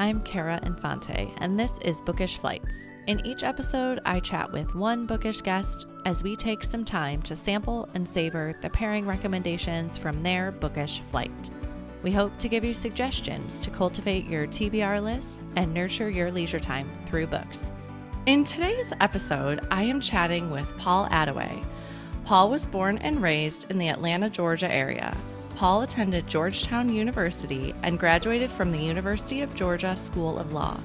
I'm Kara Infante, and this is Bookish Flights. In each episode, I chat with one bookish guest as we take some time to sample and savor the pairing recommendations from their bookish flight. We hope to give you suggestions to cultivate your TBR list and nurture your leisure time through books. In today's episode, I am chatting with Paul Attaway. Paul was born and raised in the Atlanta, Georgia area, Paul attended Georgetown University and graduated from the University of Georgia School of Law.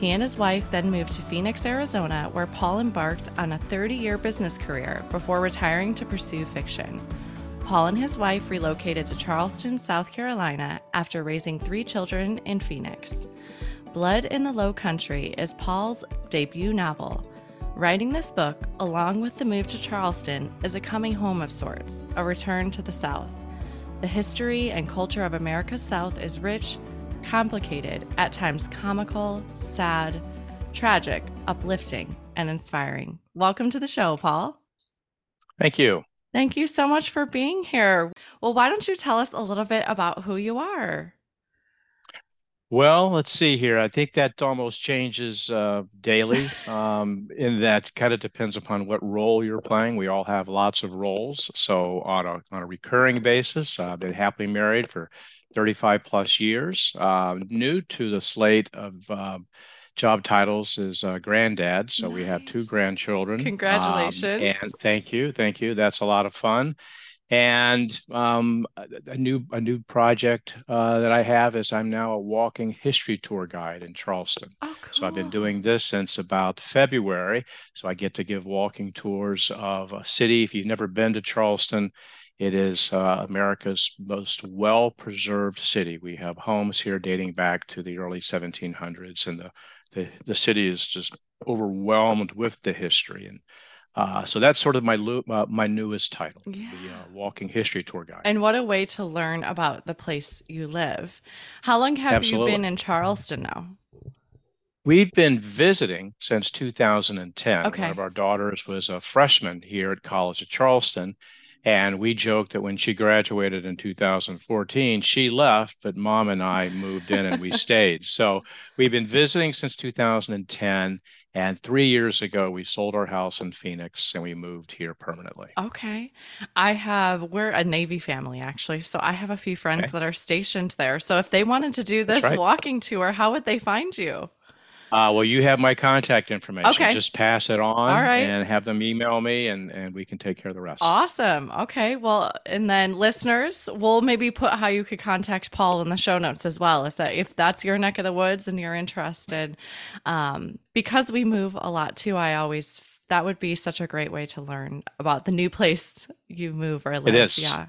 He and his wife then moved to Phoenix, Arizona, where Paul embarked on a 30 year business career before retiring to pursue fiction. Paul and his wife relocated to Charleston, South Carolina after raising three children in Phoenix. Blood in the Low Country is Paul's debut novel. Writing this book, along with the move to Charleston, is a coming home of sorts, a return to the South. The history and culture of America's South is rich, complicated, at times comical, sad, tragic, uplifting, and inspiring. Welcome to the show, Paul. Thank you. Thank you so much for being here. Well, why don't you tell us a little bit about who you are? Well, let's see here. I think that almost changes uh, daily. Um, in that, kind of depends upon what role you're playing. We all have lots of roles. So, on a on a recurring basis, I've been happily married for 35 plus years. Uh, new to the slate of um, job titles is uh, granddad. So nice. we have two grandchildren. Congratulations! Um, and thank you, thank you. That's a lot of fun. And um, a new a new project uh, that I have is I'm now a walking history tour guide in Charleston. Oh, cool. So I've been doing this since about February. So I get to give walking tours of a city. If you've never been to Charleston, it is uh, America's most well preserved city. We have homes here dating back to the early 1700s, and the, the, the city is just overwhelmed with the history. And uh, so that's sort of my uh, my newest title, yeah. the uh, Walking History Tour Guide. And what a way to learn about the place you live. How long have Absolutely. you been in Charleston now? We've been visiting since 2010. Okay. One of our daughters was a freshman here at College of Charleston, and we joked that when she graduated in 2014, she left, but mom and I moved in and we stayed. So we've been visiting since 2010. And three years ago, we sold our house in Phoenix and we moved here permanently. Okay. I have, we're a Navy family actually. So I have a few friends okay. that are stationed there. So if they wanted to do this right. walking tour, how would they find you? Uh, well, you have my contact information. Okay. Just pass it on All right. and have them email me and, and we can take care of the rest. Awesome. Okay. Well, and then listeners, we'll maybe put how you could contact Paul in the show notes as well if that if that's your neck of the woods and you're interested. Um, because we move a lot too, I always that would be such a great way to learn about the new place you move or live. It is. Yeah.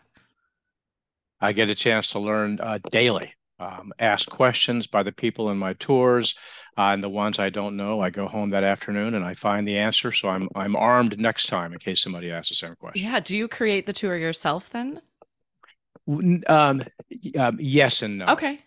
I get a chance to learn uh, daily um, ask questions by the people in my tours, uh, and the ones I don't know, I go home that afternoon and I find the answer. So I'm I'm armed next time in case somebody asks the same question. Yeah. Do you create the tour yourself then? Um, um, yes and no. Okay.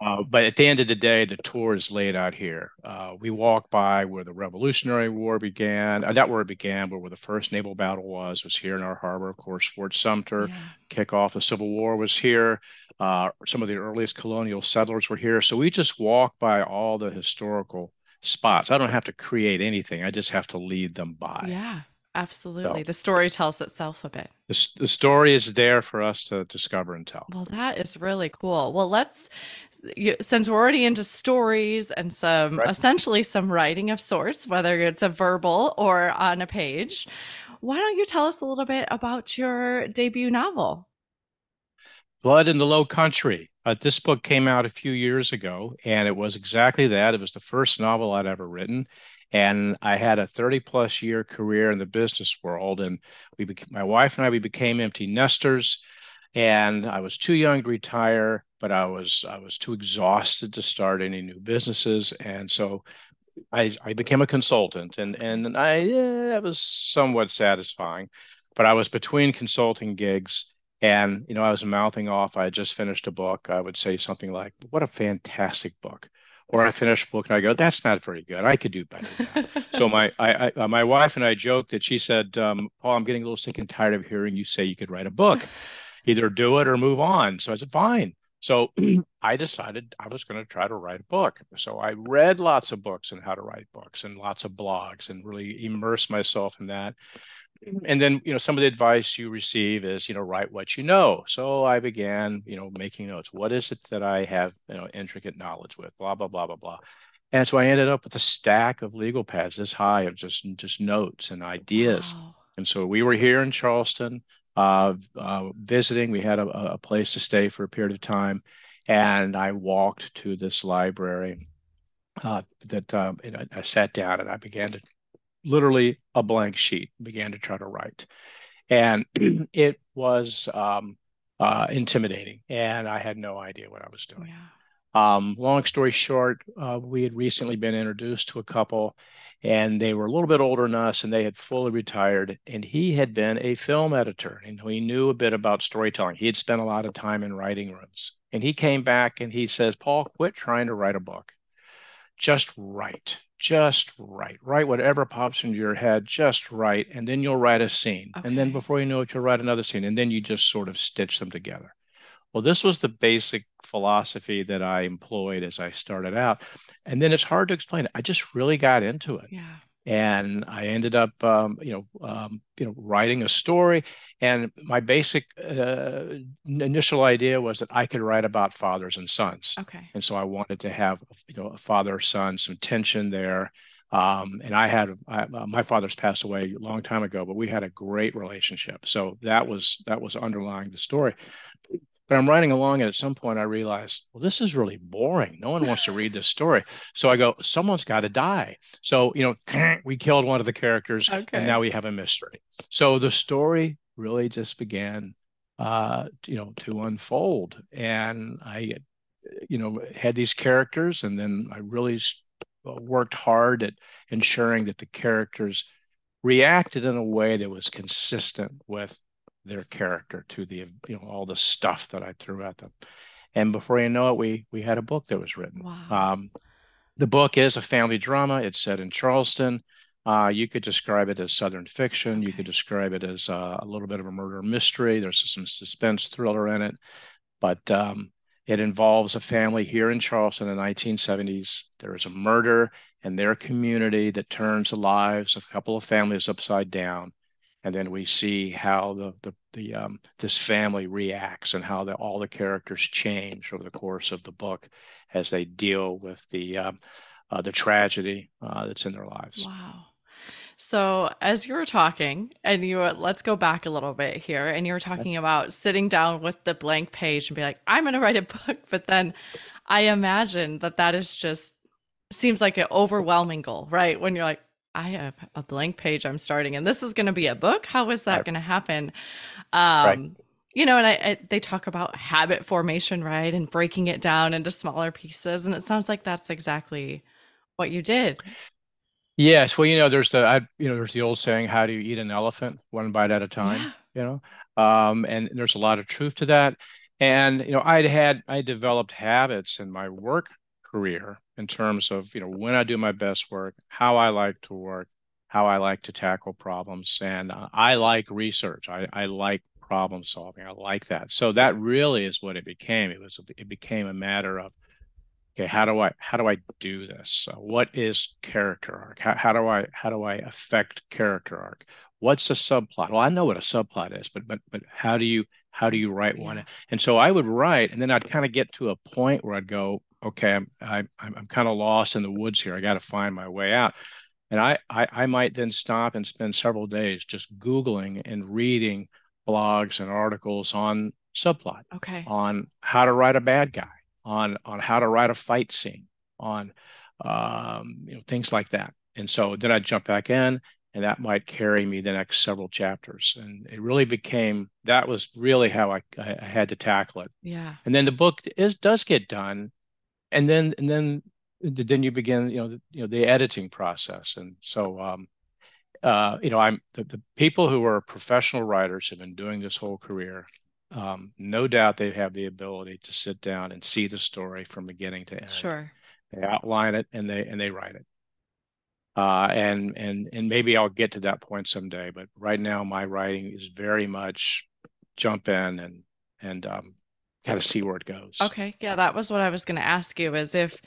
Uh, but at the end of the day, the tour is laid out here. Uh, we walk by where the Revolutionary War began. Uh, not where it began, but where the first naval battle was. Was here in our harbor, of course. Fort Sumter, yeah. kick off the Civil War was here. Uh, some of the earliest colonial settlers were here. So we just walk by all the historical spots. I don't have to create anything. I just have to lead them by. Yeah. Absolutely. So, the story tells itself a bit. The, the story is there for us to discover and tell. Well, that is really cool. Well, let's since we're already into stories and some right. essentially some writing of sorts, whether it's a verbal or on a page, why don't you tell us a little bit about your debut novel? Blood in the Low Country. Uh, this book came out a few years ago, and it was exactly that. It was the first novel I'd ever written, and I had a 30 plus year career in the business world. And we, my wife and I, we became empty nesters and I was too young to retire, but I was I was too exhausted to start any new businesses, and so I, I became a consultant, and and I yeah, it was somewhat satisfying, but I was between consulting gigs, and you know I was mouthing off. I had just finished a book. I would say something like, "What a fantastic book." Or I finish a book and I go, "That's not very good. I could do better." so my I, I, uh, my wife and I joked that she said, um, "Paul, I'm getting a little sick and tired of hearing you say you could write a book." Either do it or move on. So I said, fine. So I decided I was going to try to write a book. So I read lots of books on how to write books and lots of blogs and really immerse myself in that. And then, you know, some of the advice you receive is, you know, write what you know. So I began, you know, making notes. What is it that I have, you know, intricate knowledge with? Blah, blah, blah, blah, blah. And so I ended up with a stack of legal pads this high of just just notes and ideas. Wow. And so we were here in Charleston uh, uh, visiting. We had a, a, place to stay for a period of time, and I walked to this library. Uh, that I, I sat down and I began to literally a blank sheet. Began to try to write, and it was um, uh, intimidating, and I had no idea what I was doing. Yeah. Um, long story short, uh, we had recently been introduced to a couple, and they were a little bit older than us, and they had fully retired. And he had been a film editor, and he knew a bit about storytelling. He had spent a lot of time in writing rooms. And he came back and he says, Paul, quit trying to write a book. Just write. Just write. Write whatever pops into your head. Just write. And then you'll write a scene. Okay. And then before you know it, you'll write another scene. And then you just sort of stitch them together. Well, this was the basic philosophy that I employed as I started out. And then it's hard to explain. I just really got into it. Yeah. And I ended up, um, you know, um, you know, writing a story. And my basic uh, initial idea was that I could write about fathers and sons. Okay. And so I wanted to have, you know, a father son, some tension there. Um, and I had I, uh, my father's passed away a long time ago, but we had a great relationship. So that was that was underlying the story. But I'm writing along, and at some point I realized, well, this is really boring. No one wants to read this story. So I go, someone's got to die. So, you know, we killed one of the characters, okay. and now we have a mystery. So the story really just began, uh, you know, to unfold. And I, you know, had these characters, and then I really worked hard at ensuring that the characters reacted in a way that was consistent with their character to the you know all the stuff that I threw at them. And before you know it, we we had a book that was written. Wow. Um, the book is a family drama. It's set in Charleston. Uh, you could describe it as Southern fiction. Okay. You could describe it as uh, a little bit of a murder mystery. There's some suspense thriller in it, but um, it involves a family here in Charleston in the 1970s. There is a murder in their community that turns the lives of a couple of families upside down and then we see how the the, the um, this family reacts and how the, all the characters change over the course of the book as they deal with the um, uh, the tragedy uh, that's in their lives. Wow. So as you were talking, and you let's go back a little bit here, and you were talking about sitting down with the blank page and be like, "I'm going to write a book," but then I imagine that that is just seems like an overwhelming goal, right? When you're like, I have a blank page I'm starting, and this is going to be a book. How is that right. going to happen? Um, right. You know, and I, I, they talk about habit formation, right, and breaking it down into smaller pieces, and it sounds like that's exactly what you did. Yes, well, you know, there's the I, you know, there's the old saying, "How do you eat an elephant? One bite at a time." Yeah. You know, um, and there's a lot of truth to that. And you know, I'd had I developed habits in my work career in terms of you know when I do my best work, how I like to work, how I like to tackle problems, and uh, I like research. I, I like problem solving. I like that. So that really is what it became. It was it became a matter of okay, how do I how do I do this? Uh, what is character arc? How, how do I how do I affect character arc? What's a subplot? Well, I know what a subplot is, but but but how do you how do you write one? And so I would write, and then I'd kind of get to a point where I'd go, okay, I'm I, am i I'm kind of lost in the woods here. I got to find my way out. And I, I I might then stop and spend several days just googling and reading blogs and articles on subplot, okay, on how to write a bad guy, on on how to write a fight scene, on um, you know things like that. And so then I'd jump back in, and that might carry me the next several chapters. And it really became that was really how I, I had to tackle it. Yeah. And then the book is does get done, and then and then then you begin you know the, you know the editing process. And so um, uh, you know i'm the, the, people who are professional writers have been doing this whole career um, no doubt they have the ability to sit down and see the story from beginning to end. Sure. They outline it and they and they write it. Uh, and and and maybe i'll get to that point someday but right now my writing is very much jump in and and um, kind of see where it goes. Okay. Yeah, that was what I was going to ask you is if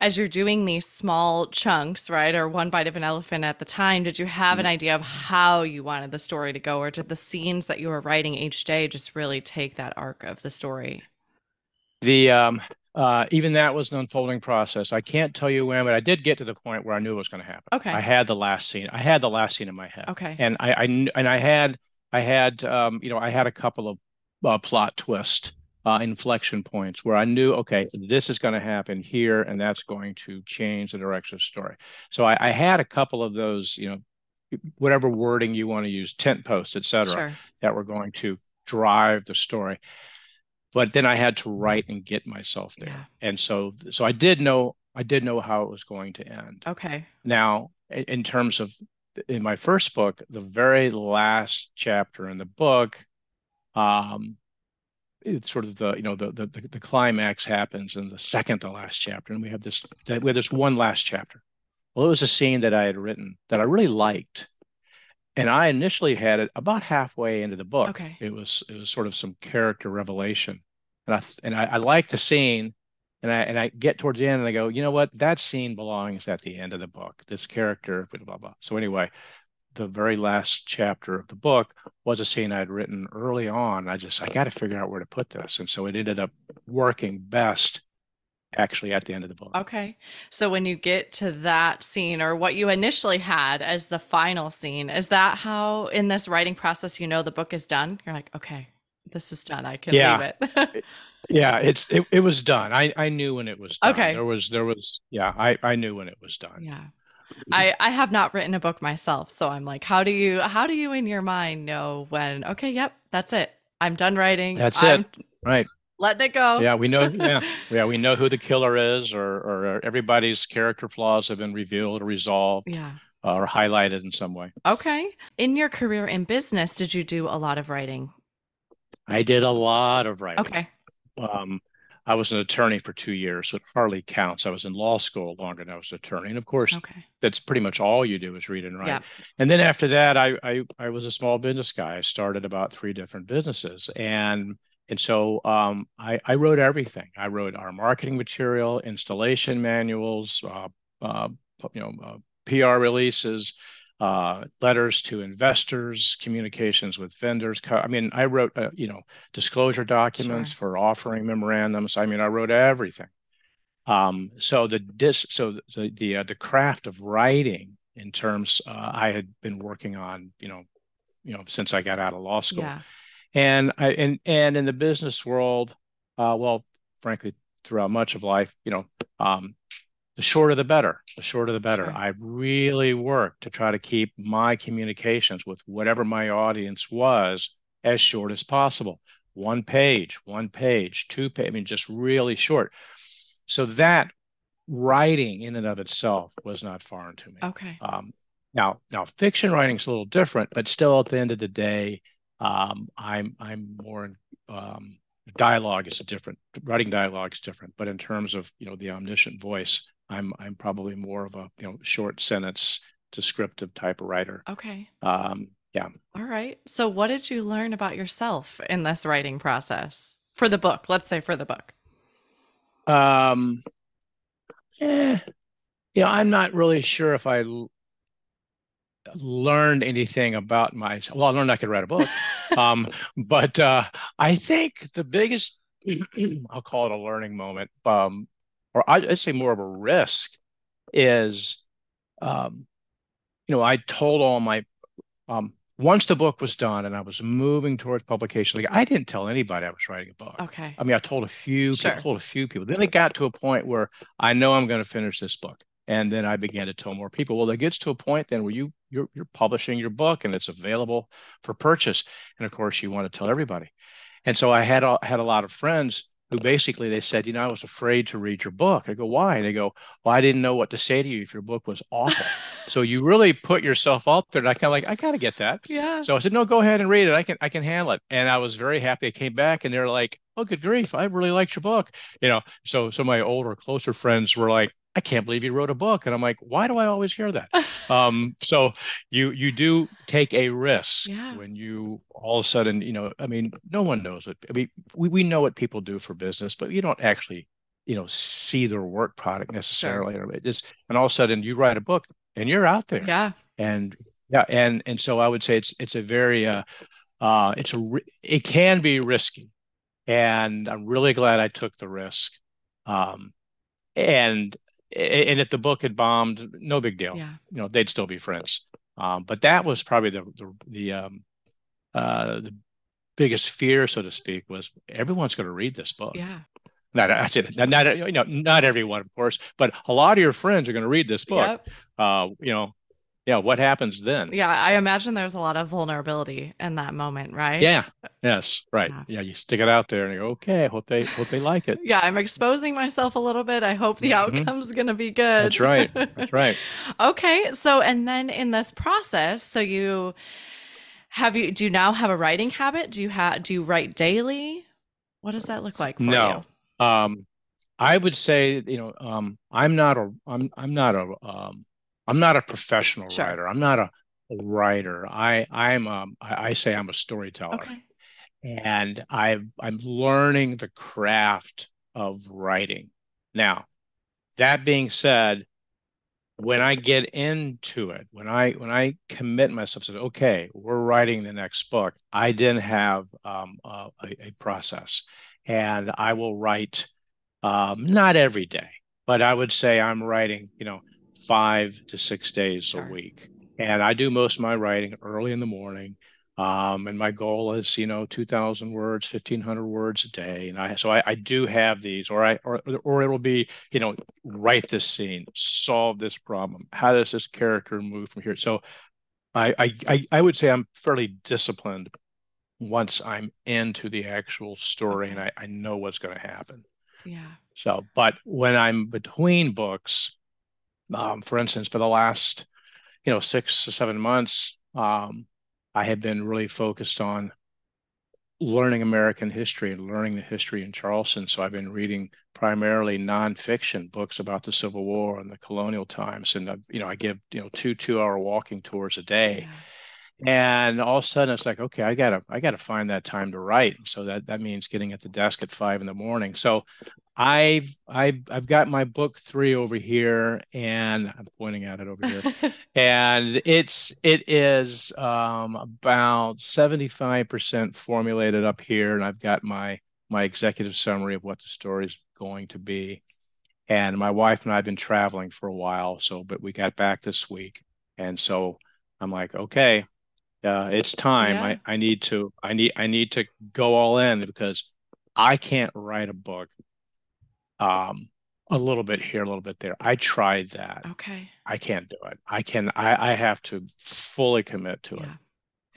as you're doing these small chunks, right, or one bite of an elephant at the time, did you have an Mm-hmm. idea of how you wanted the story to go or did the scenes that you were writing each day just really take that arc of the story? The um uh even that was an unfolding process. I can't tell you when, but I did get to the point where I knew it was going to happen. Okay. I had the last scene. I had the last scene in my head. Okay. And I I and I had I had um you know I had a couple of uh, plot twist uh inflection points where I knew okay this is going to happen here and that's going to change the direction of the story. So I, I had a couple of those you know whatever wording you want to use tent posts etc Sure. that were going to drive the story but then i had to write and get myself there Yeah. and so so i did know i did know how it was going to end Okay. now in in terms of in my first book the very last chapter in the book um it's sort of the you know the the, the climax happens in the second to last chapter and we have this that we have this one last chapter well it was a scene that i had written that i really liked and i initially had it about halfway into the book Okay. it was it was sort of some character revelation and i and i, I like the scene and I and I get towards the end and I go, you know what? That scene belongs at the end of the book. This character, blah blah blah. So anyway, the very last chapter of the book was a scene I'd written early on. I just I got to figure out where to put this, and so it ended up working best actually at the end of the book. Okay. So when you get to that scene or what you initially had as the final scene, is that how in this writing process you know the book is done? You're like, okay, this is done. I can Yeah. leave it. Yeah, it's it, it was done. I I knew when it was done. Okay. There was there was yeah, I I knew when it was done. yeah. I I have not written a book myself, so I'm like, how do you how do you in your mind know when, okay, yep, that's it. I'm done writing. That's I'm it. Right. letting it go. Yeah, we know yeah. Yeah, we know who the killer is or or everybody's character flaws have been revealed or resolved Yeah. uh, or highlighted in some way. Okay. In your career in business, did you do a lot of writing? I did a lot of writing. Okay. um, I was an attorney for two years, so it hardly counts. I was in law school longer than I was an attorney, and of course, Okay. that's pretty much all you do is read and write. Yeah. And then after that, I, I I was a small business guy. I started about three different businesses, and and so um, I I wrote everything. I wrote our marketing material, installation manuals, uh, uh, you know, uh, PR releases, uh, letters to investors, communications with vendors. Co- I mean, I wrote, uh, you know, disclosure documents for offering memorandums. I mean, I wrote everything. Um, so the dis, so the the uh, the craft of writing in terms, uh, I had been working on, you know, you know, since I got out of law school, Yeah. and I and and in the business world, uh, well, frankly, throughout much of life, you know, um, the shorter the better. The shorter the better. Sure. I really worked to try to keep my communications with whatever my audience was as short as possible. One page, one page, two page. I mean, just really short. So that writing in and of itself was not foreign to me. Okay. Um, now, now fiction writing is a little different, but still, at the end of the day, um, I'm I'm more in um, dialogue is a different writing dialogue is different. But in terms of you know the omniscient voice, I'm I'm probably more of a you know short sentence descriptive type of writer. Okay. Um, yeah, All right. So what did you learn about yourself in this writing process for the book? Let's say for the book. um, eh, you know, I'm not really sure if I l- learned anything about myself. Well, I learned I could write a book. um, but uh, I think the biggest, I'll call it a learning moment, um, or I- I'd say more of a risk, is, um, you know, I told all my, um, once the book was done and I was moving towards publication, like I didn't tell anybody I was writing a book. Okay. I mean, I told a few Sure. people, told a few people. Then it got to a point where I know I'm going to finish this book. And then I began to tell more people. Well, it gets to a point then where you you're you're publishing your book and it's available for purchase. And of course, you want to tell everybody. And so I had a, had a lot of friends who basically they said, you know, I was afraid to read your book. I go, why? And they go, well, I didn't know what to say to you if your book was awful. so you really put yourself out there. And I kind of like, I got to get that. Yeah. So I said, no, go ahead and read it. I can I can handle it. And I was very happy. I came back and they're like, oh, good grief, I really liked your book. You know, so so my older, closer friends were like, I can't believe you wrote a book. And I'm like, why do I always hear that? um, so you you do take a risk Yeah. when you all of a sudden, you know, I mean, no one knows what I mean, we, we know what people do for business, but you don't actually, you know, see their work product necessarily. Or it just and all of a sudden you write a book and you're out there. Yeah. And yeah, and and so I would say it's it's a very uh uh it's a it can be risky. And I'm really glad I took the risk. Um and and if the book had bombed, no big deal. Yeah. You know, they'd still be friends. Um, but that was probably the the the um uh the biggest fear, so to speak, was everyone's going to read this book. Yeah. Not I said not, not you know not everyone, of course, but a lot of your friends are going to read this book. Yep. Uh, you know, yeah. What happens then? Yeah. I imagine there's a lot of vulnerability in that moment, right? Yeah. Yes. Right. Yeah. Yeah. You stick it out there and you go, okay. Hope they hope they like it. Yeah, I'm exposing myself a little bit. I hope the Mhm. outcome's to be good. That's right. That's right. okay. So, and then in this process, so you have you do you now have a writing habit? Do you have do you write daily? What does that look like for No. Um, I would say, you know, um, I'm not a, I'm, I'm not a, um, I'm not a professional Sure. writer. I'm not a, a writer. I, I'm, um, I, I say I'm a storyteller, Okay. and I've, I'm learning the craft of writing. Now, that being said, when I get into it, when I when I commit myself to okay, we're writing the next book, I then have um, a, a process, and I will write um, not every day, but I would say I'm writing, you know, five to six days Sure. a week, and I do most of my writing early in the morning. Um, and my goal is, you know, 2,000 words, 1,500 words a day. And I, so I, I do have these, or I, or, or it'll be, you know, write this scene, solve this problem. How does this character move from here? So I, I, I, I would say I'm fairly disciplined once I'm into the actual story and I, I know what's going to happen. Yeah. So, but when I'm between books, um, for instance, for the last, you know, six to seven months, um, I have been really focused on learning American history and learning the history in Charleston. So I've been reading primarily nonfiction books about the Civil War and the colonial times. And, uh, you know, I give, you know, two two hour walking tours a day. Yeah. And all of a sudden it's like, okay, I gotta, I gotta find that time to write. So that that means getting at the desk at five in the morning. So I've I've I've got my book three over here, and I'm pointing at it over here, and it's it is um, about 75% formulated up here, and I've got my my executive summary of what the story is going to be. And my wife and I have been traveling for a while, so but we got back this week, and so I'm like, okay, uh, it's time. Yeah. I, I need to I need I need to go all in because I can't write a book um a little bit here, a little bit there. I tried that. okay. I can't do it. I can I, I have to fully commit to it Yeah.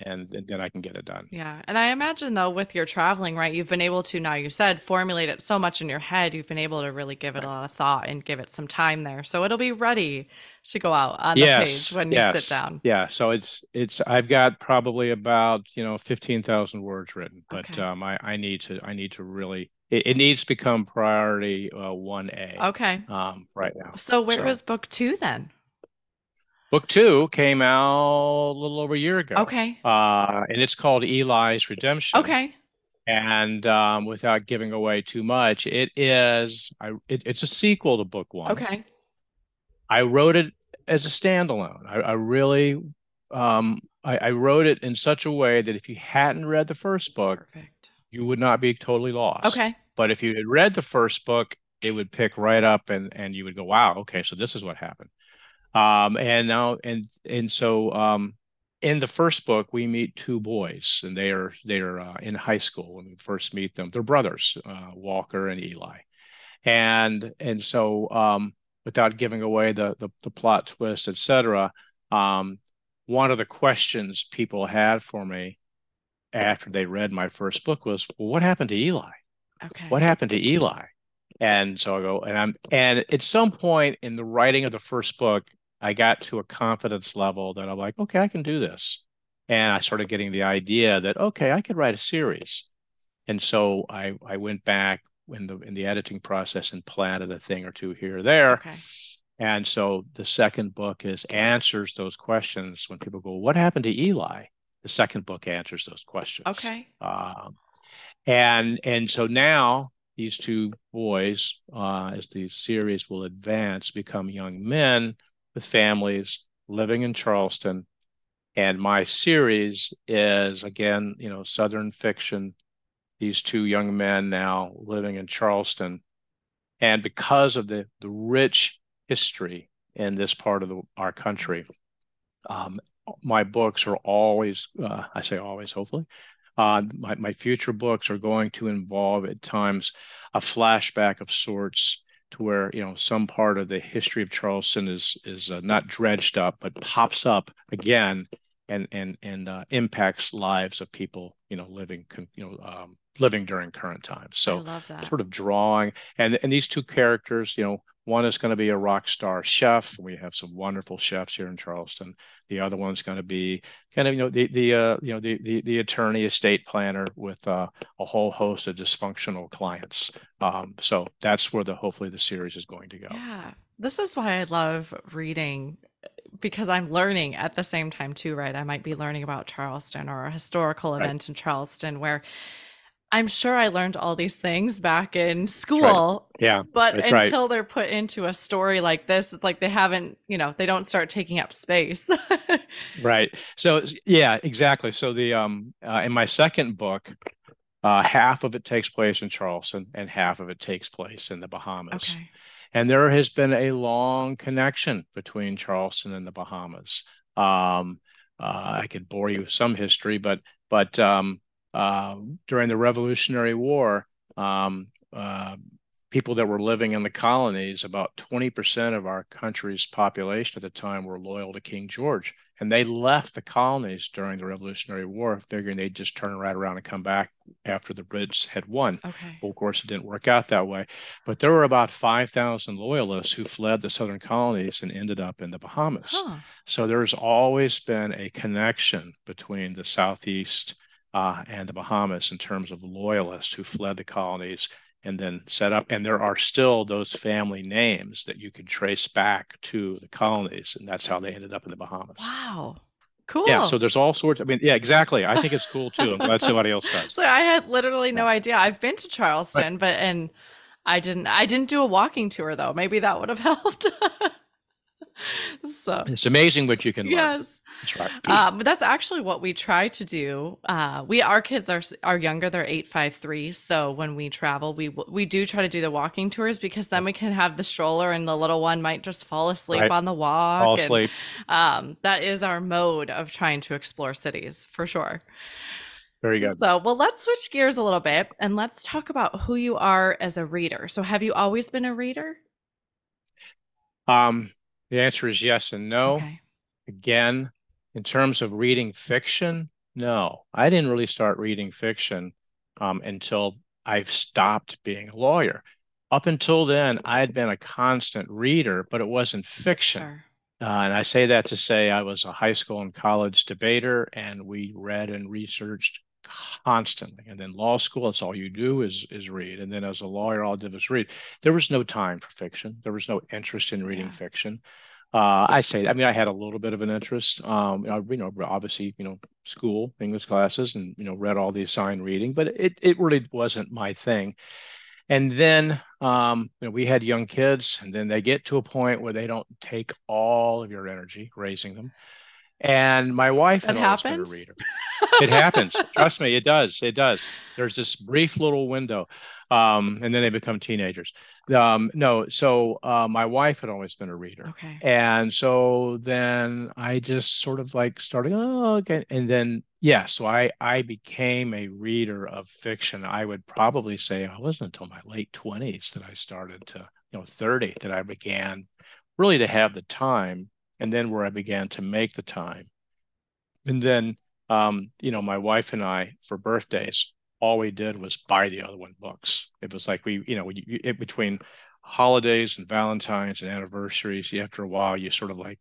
and, and then I can get it done. Yeah. And I imagine though with your traveling, right, you've been able to now you said formulate it so much in your head, you've been able to really give it a lot of thought and give it some time there. So it'll be ready to go out on the Yes. page when you sit down. Yeah. So it's it's I've got probably about, you know, 15,000 words written, but Okay. um I, I need to I need to really it, it needs to become priority uh, 1A Okay. um right now. So where So- was book two then? Book 2 came out a little over a year ago. Okay. Uh and it's called Eli's Redemption. Okay. And um, without giving away too much, it is I it, it's a sequel to book one. Okay. I wrote it as a standalone. I, I really um, I, I wrote it in such a way that if you hadn't read the first book, Perfect. you would not be totally lost. Okay. But if you had read the first book, it would pick right up and and you would go, wow, okay, so this is what happened. Um, and now and and so um, in the first book, we meet two boys, and they are they are uh, in high school when we first meet them. They're brothers, uh, Walker and Eli, and and so um, without giving away the the, the plot twist, etc. Um, one of the questions people had for me after they read my first book was, well, what happened to Eli? Okay. what happened to Eli? And so I go, and I'm, and at some point in the writing of the first book, I got to a confidence level that I'm like, okay, I can do this. And I started getting the idea that, okay, I could write a series. And so I, I went back in the in the editing process and planted a thing or two here or there. Okay. And so the second book is answers those questions when people go, "What happened to Eli?" The second book answers those questions. Okay. Um, and and so now these two boys, uh, as the series will advance, become young men with families living in Charleston. And my series is again, you know, Southern fiction. These two young men now living in Charleston, and because of the the rich history in this part of the, our country, um, my books are always, uh, I say always, hopefully, uh, my, my future books are going to involve at times a flashback of sorts to where you know some part of the history of Charleston is is uh, not dredged up but pops up again and and and uh, impacts lives of people you know living you know um, living during current times. So sort of drawing and and these two characters you know one is going to be a rock star chef. We have some wonderful chefs here in Charleston. The other one's going to be kind of you know the the uh, you know the, the the attorney estate planner with uh, a whole host of dysfunctional clients. Um, so that's where the hopefully the series is going to go. Yeah, this is why I love reading because I'm learning at the same time too, right? I might be learning about Charleston or a historical event right. in Charleston where I'm sure I learned all these things back in school. Right. Yeah. But until right. they're put into a story like this, it's like they haven't, you know, they don't start taking up space. right. So yeah, exactly. So the um uh, in my second book, uh, half of it takes place in Charleston and half of it takes place in the Bahamas. Okay. And there has been a long connection between Charleston and the Bahamas. Um, uh, I could bore you with some history, but but um, uh, during the Revolutionary War, um, uh, people that were living in the colonies, about 20% of our country's population at the time were loyal to King George. And they left the colonies during the Revolutionary War, figuring they'd just turn right around and come back after the Brits had won. Okay. Well, of course, it didn't work out that way. But there were about 5,000 loyalists who fled the southern colonies and ended up in the Bahamas. Huh. So there's always been a connection between the Southeast uh, and the Bahamas in terms of loyalists who fled the colonies and then set up. And there are still those family names that you can trace back to the colonies, and that's how they ended up in the Bahamas. Wow. Cool. Yeah, so there's all sorts. I mean, yeah, exactly. I think it's cool too. I'm glad somebody else does. So I had literally no idea. I've been to Charleston, right. but and I didn't. I didn't do a walking tour though. Maybe that would have helped. so it's amazing what you can learn. That's right. Uh, but that's actually what we try to do. Uh, we our kids are are younger; they're eight, five, three. So when we travel, we we do try to do the walking tours because then we can have the stroller, and the little one might just fall asleep right. on the walk. Fall asleep. And, um, that is our mode of trying to explore cities for sure. Very good. So, well, let's switch gears a little bit and let's talk about who you are as a reader. So, have you always been a reader? Um, the answer is yes and no. Okay. Again, in terms of reading fiction, no, I didn't really start reading fiction um, until I've stopped being a lawyer. Up until then, I had been a constant reader, but it wasn't fiction. Sure. Uh, and I say that to say I was a high school and college debater, and we read and researched constantly. And then law school, it's all you do is is read. And then as a lawyer, all I did was read. There was no time for fiction. There was no interest in reading yeah. fiction. Uh, I say, I mean, I had a little bit of an interest. Um, you know, obviously, you know, school English classes, and you know, read all the assigned reading, but it it really wasn't my thing. And then um, you know, we had young kids, and then they get to a point where they don't take all of your energy raising them. And my wife had always been a reader. It happens. Trust me, it does. It does. There's this brief little window, um, and then they become teenagers. Um, no, so uh, my wife had always been a reader. Okay. And so then I just sort of like started, oh, okay. And then, yeah, so I, I became a reader of fiction. I would probably say I wasn't until my late 20s that I started to, you know, 30 that I began really to have the time and then where I began to make the time. And then, um, you know, my wife and I for birthdays, all we did was buy the other one books. It was like we, you know, we, it, between holidays and Valentines and anniversaries, after a while, you sort of like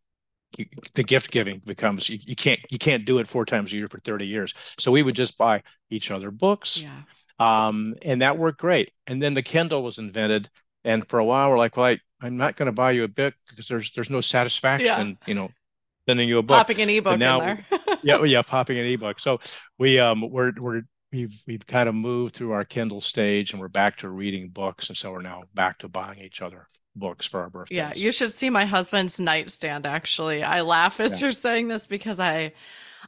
the gift giving becomes you, you, can't you can't do it four times a year for 30 years so we would just buy each other books yeah. um, and that worked great and then the kindle was invented and for a while we're like well I, i'm not going to buy you a book because there's there's no satisfaction yeah. in you know sending you a book popping an ebook now, in there yeah yeah popping an ebook so we um we're we're we've we've kind of moved through our kindle stage and we're back to reading books and so we're now back to buying each other books for our birthdays. Yeah, you should see my husband's nightstand actually. I laugh as yeah. you're saying this because I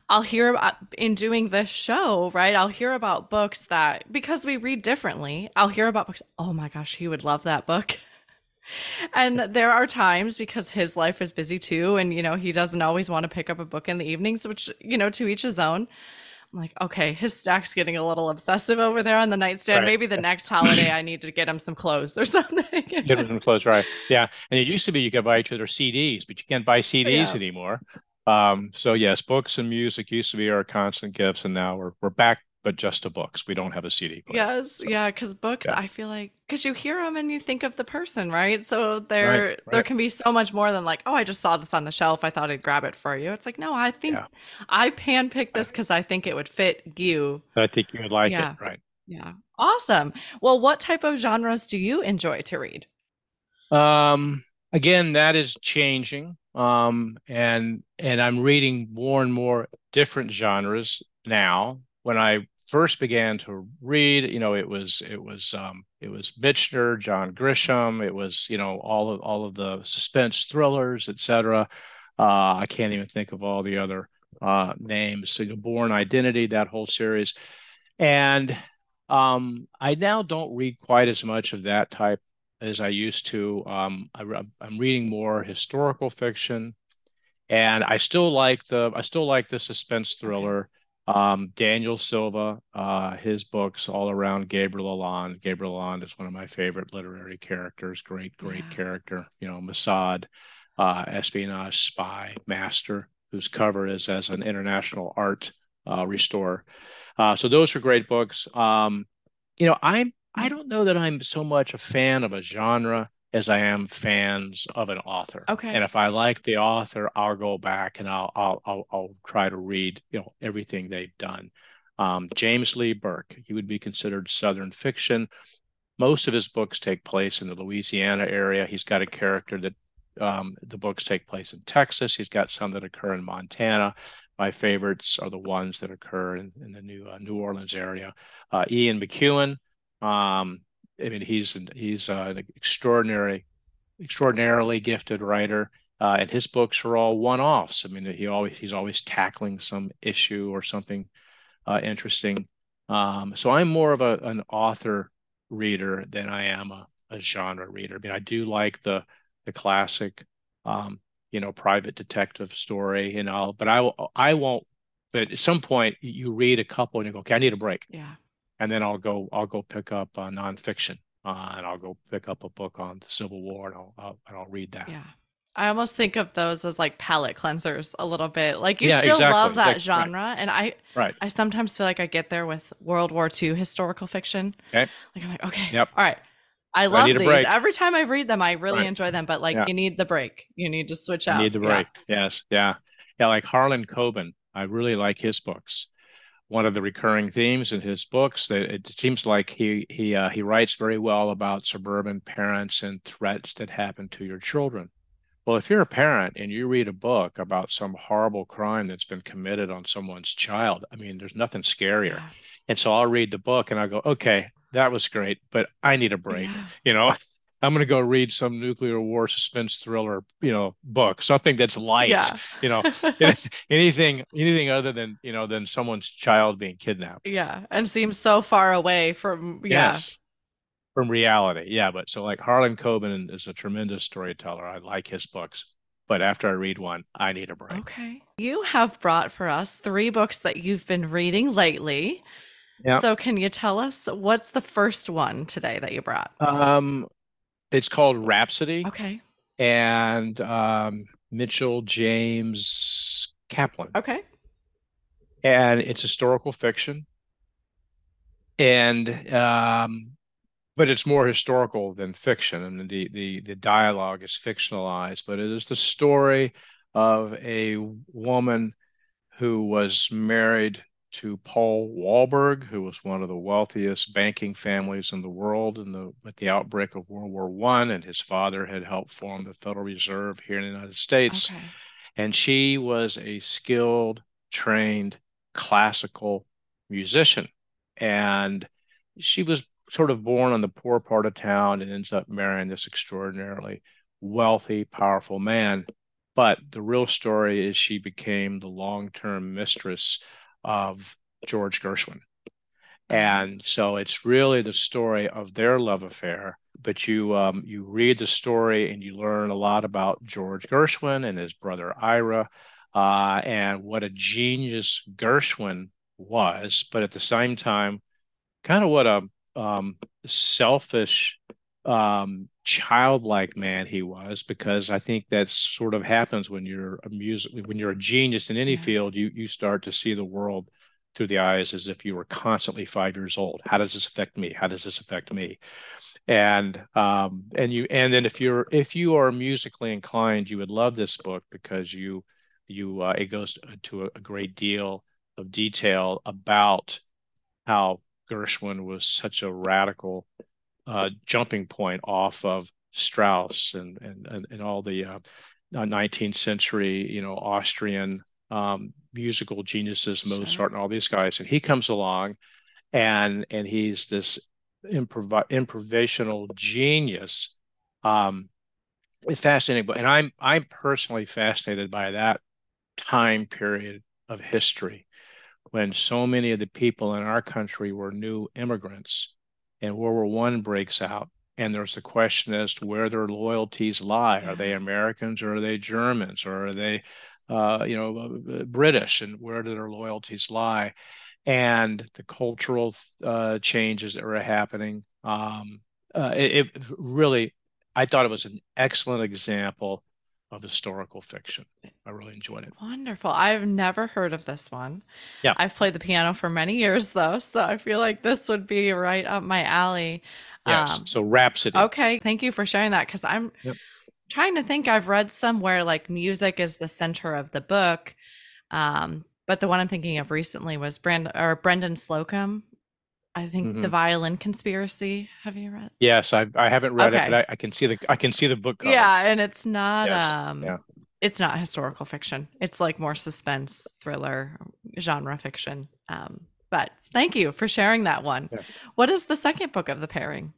I'll hear about in doing this show, right? I'll hear about books that because we read differently, I'll hear about books. Oh my gosh, he would love that book. and there are times because his life is busy too and you know, he doesn't always want to pick up a book in the evenings, which you know, to each his own. I'm like, okay, his stack's getting a little obsessive over there on the nightstand. Right. Maybe the next holiday I need to get him some clothes or something. get him some clothes, right? Yeah. And it used to be you could buy each other CDs, but you can't buy CDs yeah. anymore. Um, so yes, books and music used to be our constant gifts, and now we're we're back but just to books. We don't have a CD player. Yes, so, yeah, because books, yeah. I feel like because you hear them and you think of the person, right? So there, right, right. there can be so much more than like, oh, I just saw this on the shelf. I thought I'd grab it for you. It's like, no, I think yeah. I handpicked this because I think it would fit you. I think you would like yeah. it, right? Yeah, awesome. Well, what type of genres do you enjoy to read? Um, again, that is changing. Um, and and I'm reading more and more different genres now when I first began to read, you know, it was it was um, it was Michener, John Grisham, it was you know all of all of the suspense thrillers, etc. Uh, I can't even think of all the other uh, names. So, Bourne Identity, that whole series, and um, I now don't read quite as much of that type as I used to. Um, I, am reading more historical fiction, and I still like the I still like the suspense thriller. Um, Daniel Silva, uh, his books all around Gabriel Allon. Gabriel Allon is one of my favorite literary characters. Great, great yeah. character. You know, Mossad, uh, espionage spy master, whose cover is as an international art uh, restorer. Uh, so those are great books. Um, you know, I'm I don't know that I'm so much a fan of a genre as I am fans of an author. Okay. And if I like the author, I'll go back and I'll I'll I'll, I'll try to read you know everything they've done. Um, James Lee Burke, he would be considered Southern fiction. Most of his books take place in the Louisiana area. He's got a character that um, the books take place in Texas. He's got some that occur in Montana. My favorites are the ones that occur in, in the New uh, New Orleans area. Uh, Ian McEwan, um, I mean, he's he's uh, an extraordinary, extraordinarily gifted writer, uh, and his books are all one-offs. I mean, he always he's always tackling some issue or something uh, interesting. Um, so I'm more of a an author reader than I am a, a genre reader. I mean, I do like the the classic, um, you know, private detective story, you know, but I I won't. But at some point, you read a couple and you go, okay, I need a break. Yeah and then I'll go I'll go pick up uh, nonfiction uh, and I'll go pick up a book on the Civil War and I'll, I'll and I'll read that. Yeah. I almost think of those as like palate cleansers a little bit. Like you yeah, still exactly. love that like, genre, right. and I right. I sometimes feel like I get there with World War II historical fiction. Okay. Like I'm like, okay, yep. all right. I love I these. Every time I read them, I really right. enjoy them. But like, yeah. you need the break. You need to switch out. You need the break. Yeah. Yes. Yeah. Yeah. Like Harlan Coben. I really like his books one of the recurring themes in his books that it seems like he he uh, he writes very well about suburban parents and threats that happen to your children. Well, if you're a parent and you read a book about some horrible crime that's been committed on someone's child, I mean, there's nothing scarier. Yeah. And so I'll read the book and I'll go, okay, that was great, but I need a break. Yeah. You know, I'm going to go read some nuclear war suspense thriller, you know, book, something that's light, yeah. you know, anything, anything other than, you know, than someone's child being kidnapped. Yeah. And seems so far away from, yeah. Yes. From reality. Yeah. But so like Harlan Coben is a tremendous storyteller. I like his books. But after I read one, I need a break. Okay. You have brought for us three books that you've been reading lately. Yeah. So can you tell us what's the first one today that you brought? Um, it's called Rhapsody. Okay. And um, Mitchell James Kaplan. Okay. And it's historical fiction. And um, but it's more historical than fiction. and the the the dialogue is fictionalized, but it is the story of a woman who was married to Paul Warburg, who was one of the wealthiest banking families in the world in the at the outbreak of World War One, and his father had helped form the Federal Reserve here in the United States. Okay. And she was a skilled, trained classical musician. And she was sort of born on the poor part of town and ends up marrying this extraordinarily wealthy, powerful man. But the real story is she became the long term mistress of George Gershwin. And so it's really the story of their love affair. But you um, you read the story and you learn a lot about George Gershwin and his brother Ira, uh, and what a genius Gershwin was. But at the same time, kind of what a um, selfish, um, childlike man he was, because I think that sort of happens when you're a music when you're a genius in any yeah. field. You you start to see the world through the eyes as if you were constantly five years old. How does this affect me? How does this affect me? And um, and you and then if you're if you are musically inclined, you would love this book because you you uh, it goes to a, a great deal of detail about how Gershwin was such a radical uh, jumping point off of Strauss and and and, and all the uh, 19th century, you know, Austrian um, musical geniuses, Mozart sure. and all these guys. And he comes along, and and he's this improv- improvisational genius. Um, fascinating, but and I'm I'm personally fascinated by that time period of history when so many of the people in our country were new immigrants and World War One breaks out. And there's the question as to where their loyalties lie. Are they Americans or are they Germans or are they, uh, you know, uh, British? And where do their loyalties lie? And the cultural uh, changes that were happening. Um, uh, it, it really, I thought it was an excellent example of historical fiction. I really enjoyed it. Wonderful. I've never heard of this one. Yeah. I've played the piano for many years though, so I feel like this would be right up my alley. Yes. Um, so Rhapsody. Okay. Thank you for sharing that because I'm yep. trying to think. I've read somewhere like music is the center of the book. Um, but the one I'm thinking of recently was Brand or Brendan Slocumb. I think mm-hmm. the Violin Conspiracy. Have you read? Yes, I I haven't read okay. it, but I, I, can see the I can see the book cover. Yeah, and it's not yes. um yeah. it's not historical fiction. It's like more suspense, thriller, genre fiction. Um, but thank you for sharing that one. Yeah. What is the second book of the pairing?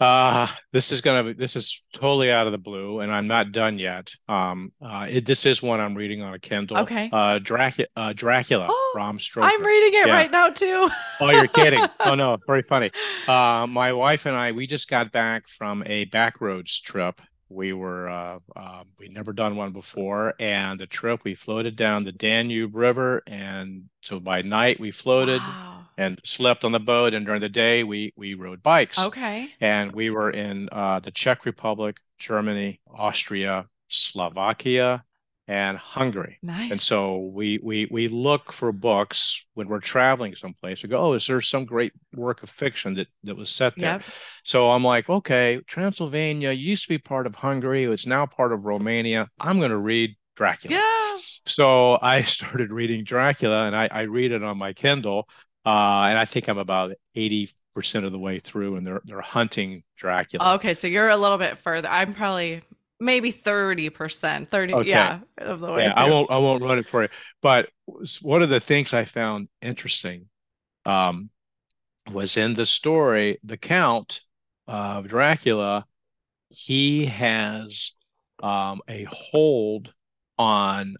Uh, this is gonna be this is totally out of the blue, and I'm not done yet. Um, uh, it, this is one I'm reading on a Kindle. Okay. Uh, Dracula, uh, Dracula, oh, Stoker. I'm reading it yeah. right now too. oh, you're kidding? Oh no, very funny. Uh, my wife and I, we just got back from a backroads trip. We were uh, uh, we'd never done one before, and the trip we floated down the Danube River, and so by night we floated. Wow and slept on the boat. And during the day, we we rode bikes. Okay. And we were in uh, the Czech Republic, Germany, Austria, Slovakia, and Hungary. Nice. And so we we we look for books when we're traveling someplace. We go, oh, is there some great work of fiction that that was set there? Yep. So I'm like, okay, Transylvania used to be part of Hungary. It's now part of Romania. I'm going to read Dracula. Yeah. So I started reading Dracula, and I, I read it on my Kindle. Uh, and I think I'm about 80% of the way through and they're they're hunting Dracula. Okay, so you're a little bit further. I'm probably maybe 30%, 30 okay. yeah, of the way. Yeah, through. I won't I won't run it for you. But one of the things I found interesting um, was in the story, the count of Dracula, he has um, a hold on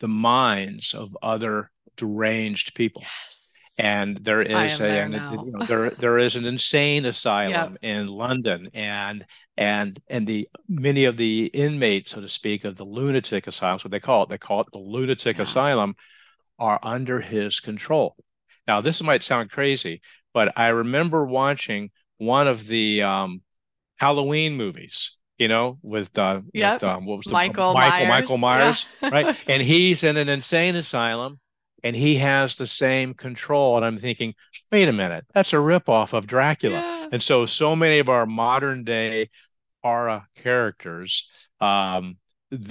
the minds of other deranged people. Yes and there is a there, you know, there there is an insane asylum yep. in London and and and the many of the inmates so to speak of the lunatic asylum, what they call it they call it the lunatic yeah. asylum are under his control now this might sound crazy but I remember watching one of the um, Halloween movies you know, with uh, yep. with um, what was the Michael Michael Myers. Michael Myers, yeah. right? And he's in an insane asylum, and he has the same control. And I'm thinking, wait a minute, that's a ripoff of Dracula. Yeah. And so, so many of our modern day horror characters, um,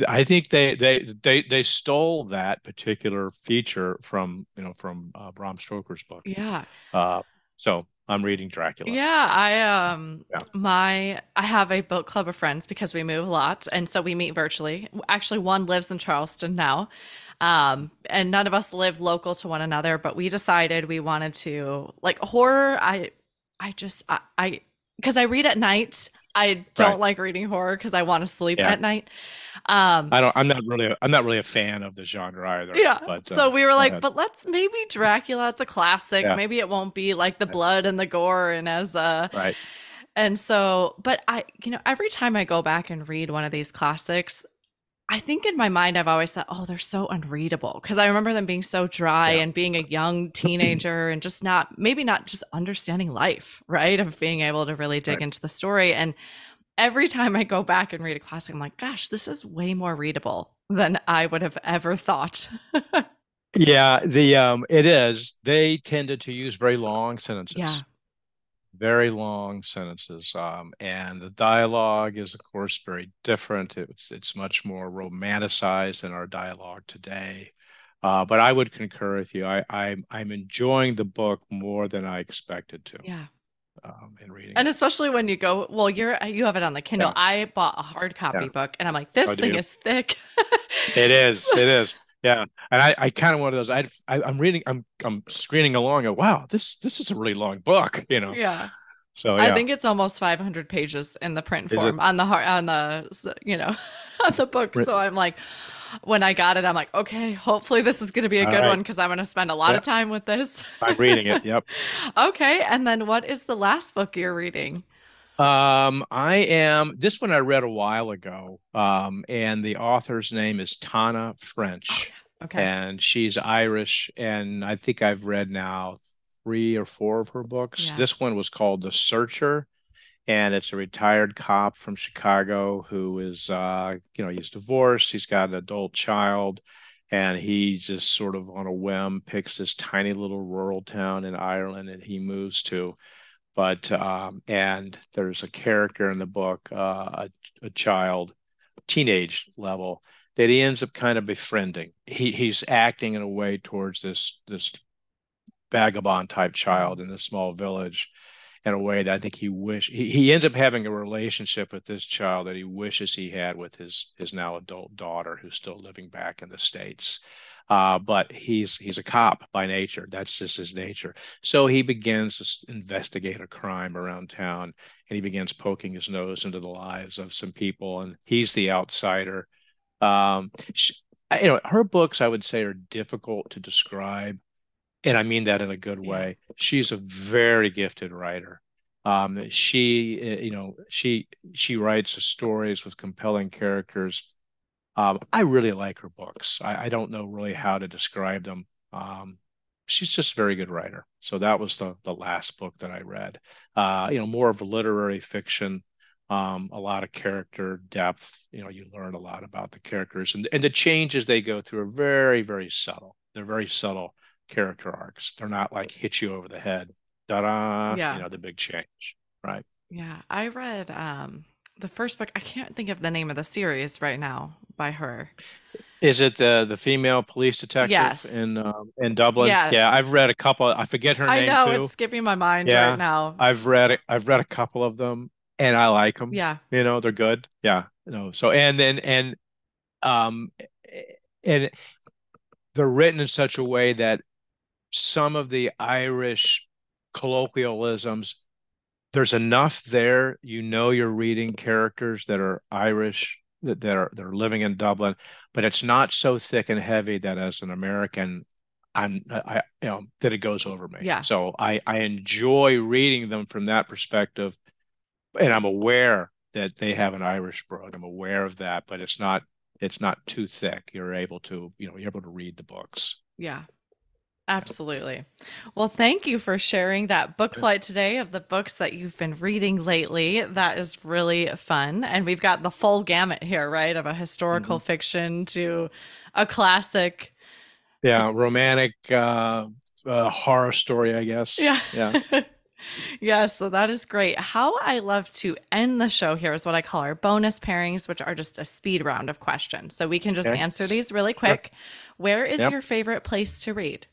I think they they they they stole that particular feature from you know from uh, Bram Stoker's book. Yeah. Uh, so I'm reading Dracula. Yeah, I um yeah. my I have a book club of friends because we move a lot and so we meet virtually. Actually one lives in Charleston now. Um and none of us live local to one another, but we decided we wanted to like horror I I just I, I because I read at night. I don't right. like reading horror because I want to sleep yeah. at night. Um, I don't. I'm not really. A, I'm not really a fan of the genre either. Yeah. But, so uh, we were like, but let's maybe Dracula. It's a classic. Yeah. Maybe it won't be like the blood and the gore and as uh right. And so, but I, you know, every time I go back and read one of these classics, I think in my mind I've always thought, oh, they're so unreadable because I remember them being so dry yeah. and being a young teenager and just not maybe not just understanding life, right? Of being able to really dig right. into the story and every time I go back and read a classic, I'm like, gosh, this is way more readable than I would have ever thought. yeah, the um it is. They tended to use very long sentences. Yeah. Very long sentences. Um, and the dialogue is, of course, very different. It's it's much more romanticized than our dialogue today. Uh, but I would concur with you. I, I'm I'm enjoying the book more than I expected to. Yeah um, in reading. And especially when you go, well, you're you have it on the Kindle. Yeah. I bought a hard copy yeah. book, and I'm like, this oh, thing is thick. it is. It is. Yeah, and I, I kind of one of those. I, I, am reading. I'm, I'm screening along. And wow, this, this is a really long book. You know. Yeah. So yeah. I think it's almost 500 pages in the print form on the heart on the you know on the book. So I'm like, when I got it, I'm like, okay, hopefully this is going to be a All good right. one because I'm going to spend a lot of time with this. I'm reading it. Yep. okay. And then what is the last book you're reading? Um, I am this one I read a while ago. Um, and the author's name is Tana French. Oh, okay. And she's Irish. And I think I've read now three or four of her books. Yeah. This one was called The Searcher and it's a retired cop from Chicago who is, uh, you know, he's divorced, he's got an adult child, and he just sort of on a whim picks this tiny little rural town in Ireland and he moves to. But um, and there's a character in the book, uh, a, a child, teenage level, that he ends up kind of befriending. He he's acting in a way towards this this vagabond type child in this small village in a way that I think he wish he, he ends up having a relationship with this child that he wishes he had with his his now adult daughter who's still living back in the states. Uh, but he's he's a cop by nature. That's just his nature. So he begins to investigate a crime around town, and he begins poking his nose into the lives of some people, and he's the outsider. Um, she, you know, her books I would say are difficult to describe and I mean that in a good way. She's a very gifted writer. Um, she, eh, you know, she she writes stories with compelling characters. Um, I really like her books. I, I, don't know really how to describe them. Um, she's just a very good writer. So that was the the last book that I read. Uh, you know, more of a literary fiction. Um, a lot of character depth. You know, you learn a lot about the characters and and the changes they go through are very very subtle. They're very subtle character arcs. They're not like hit you over the head. Da-da, yeah. you know, the big change. Right. Yeah. I read um the first book. I can't think of the name of the series right now by her. Is it the the female police detective yes. in um, in Dublin? Yeah, yeah. I've read a couple. I forget her I name know too. it's skipping my mind yeah, right now. I've read. I've read a couple of them, and I like them. Yeah, you know they're good. Yeah, you know. So and then and um and they're written in such a way that some of the Irish colloquialisms. There's enough there. You know, you're reading characters that are Irish that, are they're living in Dublin, but it's not so thick and heavy that as an American, I'm I you know that it goes over me. Yeah. So I I enjoy reading them from that perspective, and I'm aware that they have an Irish brogue. I'm aware of that, but it's not it's not too thick. You're able to you know you're able to read the books. Yeah. Absolutely. Well, thank you for sharing that book flight today of the books that you've been reading lately. That is really fun. And we've got the full gamut here, right? Of a historical mm-hmm. fiction to a classic. Yeah, romantic uh, uh, horror story, I guess. Yeah. Yeah. Yeah, so that is great. How I love to end the show here is what I call our bonus pairings, which are just a speed round of questions. So we can just Okay. answer these really Sure. quick. Where is Yep. your favorite place to read?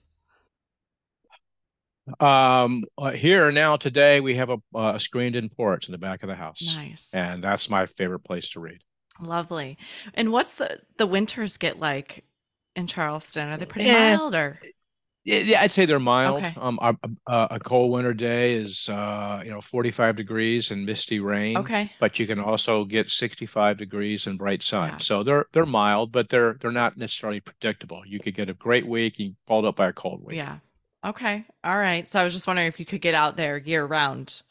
Um, uh, here now today we have a, uh, a screened-in porch in the back of the house, Nice. and that's my favorite place to read. Lovely. And what's the, the winters get like in Charleston? Are they pretty Eh, mild or? Yeah, yeah, I'd say they're mild. Okay. Um, a, a, cold winter day is uh, you know, 45 degrees and misty rain, Okay. but you can also get 65 degrees and bright sun. Yeah. So they're they're mild, but they're they're not necessarily predictable. You could get a great week, you followed up by a cold week. Yeah. Okay. All right. So I was just wondering if you could get out there year round.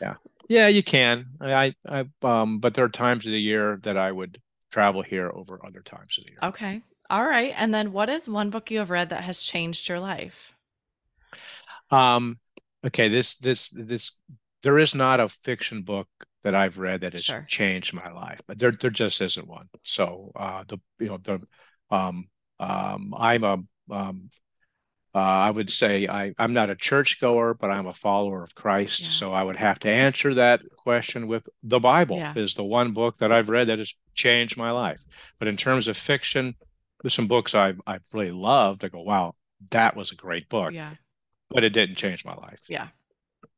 Yeah, Yeah, you can. I, I, um, but there are times of the year that I would travel here over other times of the year. Okay. All right. And then what is one book you have read that has changed your life? Um, okay, this this this there is not a fiction book that I've read that has Sure. changed my life, but there there just isn't one. So uh the you know the um um I'm a um uh, I would say I, I'm not a churchgoer, but I'm a follower of Christ. Yeah. So I would have to answer that question with the Bible Yeah. is the one book that I've read that has changed my life. But in terms of fiction, there's some books I've I've really loved. I go, wow, that was a great book, Yeah. but it didn't change my life. Yeah.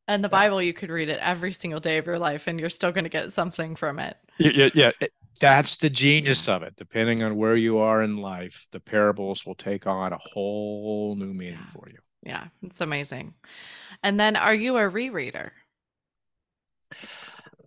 And the Bible, you could read it every single day of your life and you're still going to get something from it. Yeah, yeah, yeah. It- That's the genius of it. Depending on where you are in life, the parables will take on a whole new meaning Yeah. for you. Yeah. It's amazing. And then are you a rereader?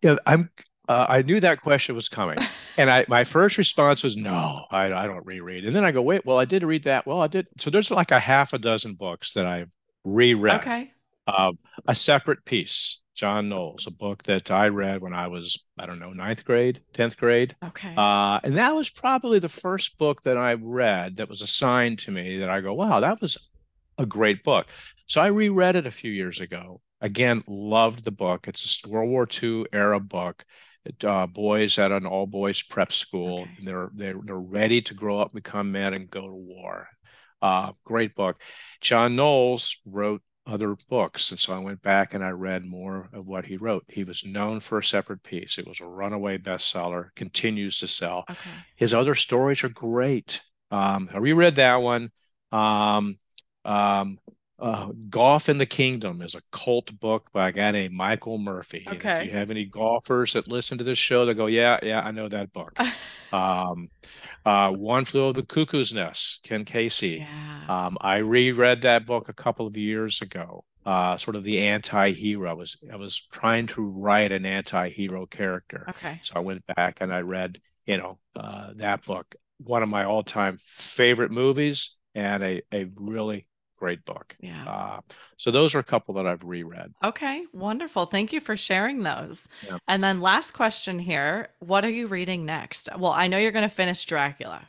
Yeah, I'm. Uh, I knew that question was coming, and I my first response was no, I, I don't reread. And then I go, wait, well, I did read that. Well, I did. So there's like a half a dozen books that I've reread. Okay. Uh, a separate piece, John Knowles, a book that I read when I was I don't know ninth grade, tenth grade. Okay. Uh, and that was probably the first book that I read that was assigned to me that I go, wow, that was a great book. So I reread it a few years ago. Again, loved the book. It's a World War II era book. It, uh, boys at an all boys prep school. Okay. They're they're they're ready to grow up, become men, and go to war. Uh, great book. John Knowles wrote other books, and so I went back and I read more of what he wrote. He was known for a Separate Peace. It was a runaway bestseller, continues to sell. okay. His other stories are great. Um, I reread that one. Um, um, uh, Golf in the Kingdom is a cult book by a guy named Michael Murphy. And Okay. if you have any golfers that listen to this show, they go, yeah, yeah, I know that book. Um, uh, One Flew Over the Cuckoo's Nest, Ken Kesey. yeah. Um, I reread that book a couple of years ago. Uh, sort of the anti-hero. I was I was trying to write an anti-hero character. okay. So I went back and I read, you know, uh, that book. One of my all-time favorite movies and a, a really great book. Yeah. Uh, so those are a couple that I've reread. Okay. Wonderful. Thank you for sharing those. Yeah. And then last question here. What are you reading next? Well, I know you're going to finish Dracula.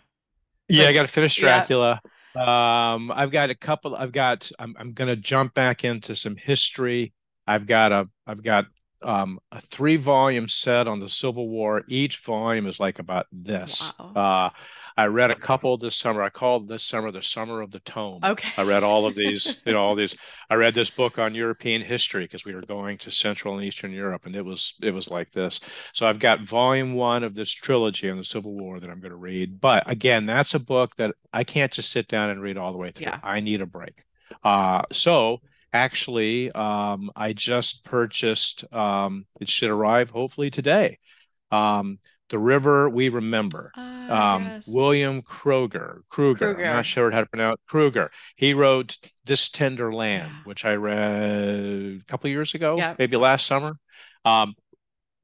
Yeah, I got to finish yeah. Dracula. Um, I've got a couple. I've got. I'm. I'm going to jump back into some history. I've got a. I've got um, a three volume set on the Civil War. Each volume is like about this. Wow. Uh, I read a couple this summer. I called this summer the summer of the tome. Okay. I read all of these, you know, all these. I read this book on European history because we were going to Central and Eastern Europe, and it was it was like this. So I've got volume one of this trilogy on the Civil War that I'm going to read. But again, that's a book that I can't just sit down and read all the way through. Yeah. I need a break. Uh, so actually, um, I just purchased. Um, it should arrive hopefully today. Um, the River We Remember Ah, um, yes. William Kroger, Krueger, I'm not sure how to pronounce Krueger. He wrote This Tender Land, Yeah. which I read a couple of years ago, Yep. maybe last summer. Um,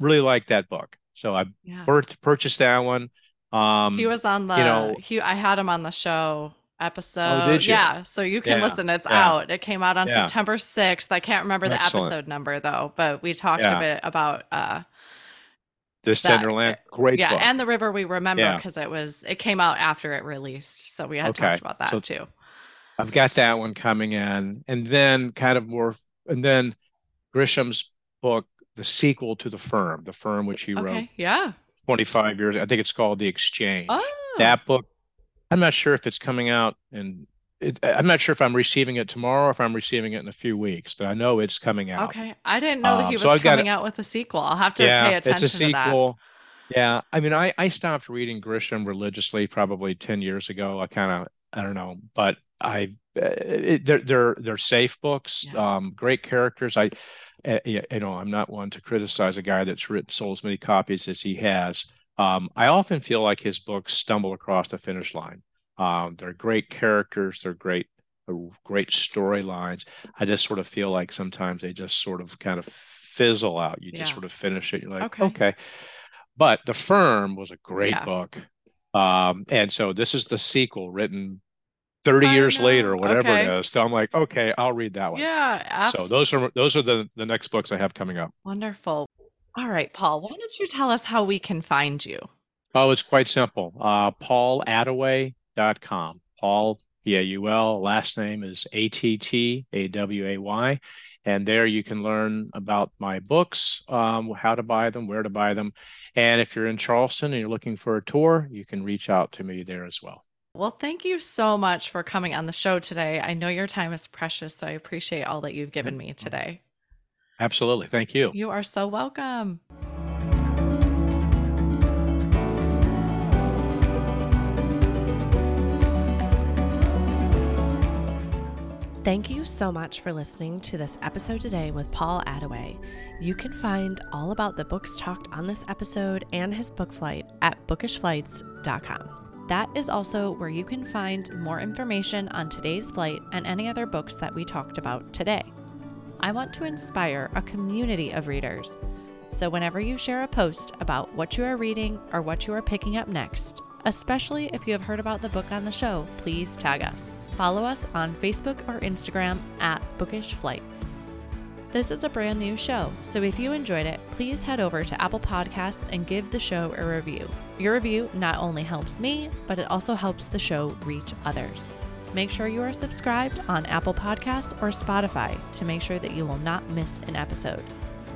really liked that book. So I Yeah. purchased that one. Um, He was on the you know- Oh, he I had him on the show episode. did you? Yeah, so you can Yeah, listen. It's yeah. out. It came out on Yeah. September 6th. I can't remember the episode number though, but we talked a bit about uh This that- Tender Land, uh, great yeah, book. and the river we remember Yeah. because it was it came out after it released. So we had Okay, talked about that so- too. I've got that one coming in, and then kind of more, and then Grisham's book, the sequel to The Firm, The Firm, which he wrote Yeah. 25 years. I think it's called The Exchange. Oh. that book i'm not sure if it's coming out in it, I'm not sure if I'm receiving it tomorrow or if I'm receiving it in a few weeks, but I know it's coming out. Okay, I didn't know that he Um, was so coming out with a sequel. I'll have to Yeah, pay it's attention a to that. sequel. Yeah, I mean, I I stopped reading Grisham religiously probably 10 years ago. I kind of I don't know, but I it, they're they're they're safe books, Yeah. um, great characters. I uh, you know, I'm not one to criticize a guy that's written sold as many copies as he has. Um, I often feel like his books stumble across the finish line. Um, they're great characters, they're great uh, great storylines. I just sort of feel like sometimes they just sort of kind of fizzle out. You just sort of finish it. You're like, Okay. okay. But The Firm was a great Yeah. book. Um, and so this is the sequel written 30 I years later, whatever it Okay. is. So I'm like, okay, I'll read that one. Yeah, abs- So those are those are the the next books I have coming up. wonderful. All right, Paul, why don't you tell us how we can find you? Oh, it's quite simple. Uh, paulattaway.com. Paul, P-A-U-L, last name is A-T-T-A-W-A-Y. And there you can learn about my books, um, how to buy them, where to buy them. And if you're in Charleston and you're looking for a tour, you can reach out to me there as well. Well, thank you so much for coming on the show today. I know your time is precious, so I appreciate all that you've given me today. Absolutely. Thank you. You are so welcome. Thank you so much for listening to this episode today with Paul Attaway. You can find all about the books talked on this episode and his book flight at bookishflights.com. That is also where you can find more information on today's flight and any other books that we talked about today. I want to inspire a community of readers. So, whenever you share a post about what you are reading or what you are picking up next, especially if you have heard about the book on the show, please tag us. Follow us on Facebook or Instagram at Bookish Flights. This is a brand new show, so if you enjoyed it, please head over to Apple Podcasts and give the show a review. Your review not only helps me, but it also helps the show reach others. Make sure you are subscribed on Apple Podcasts or Spotify to make sure that you will not miss an episode.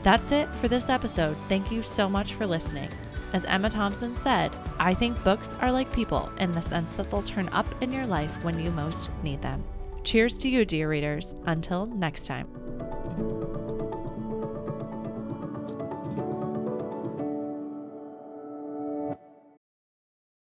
That's it for this episode. Thank you so much for listening. As Emma Thompson said, I think books are like people in the sense that they'll turn up in your life when you most need them. Cheers to you, dear readers. Until next time.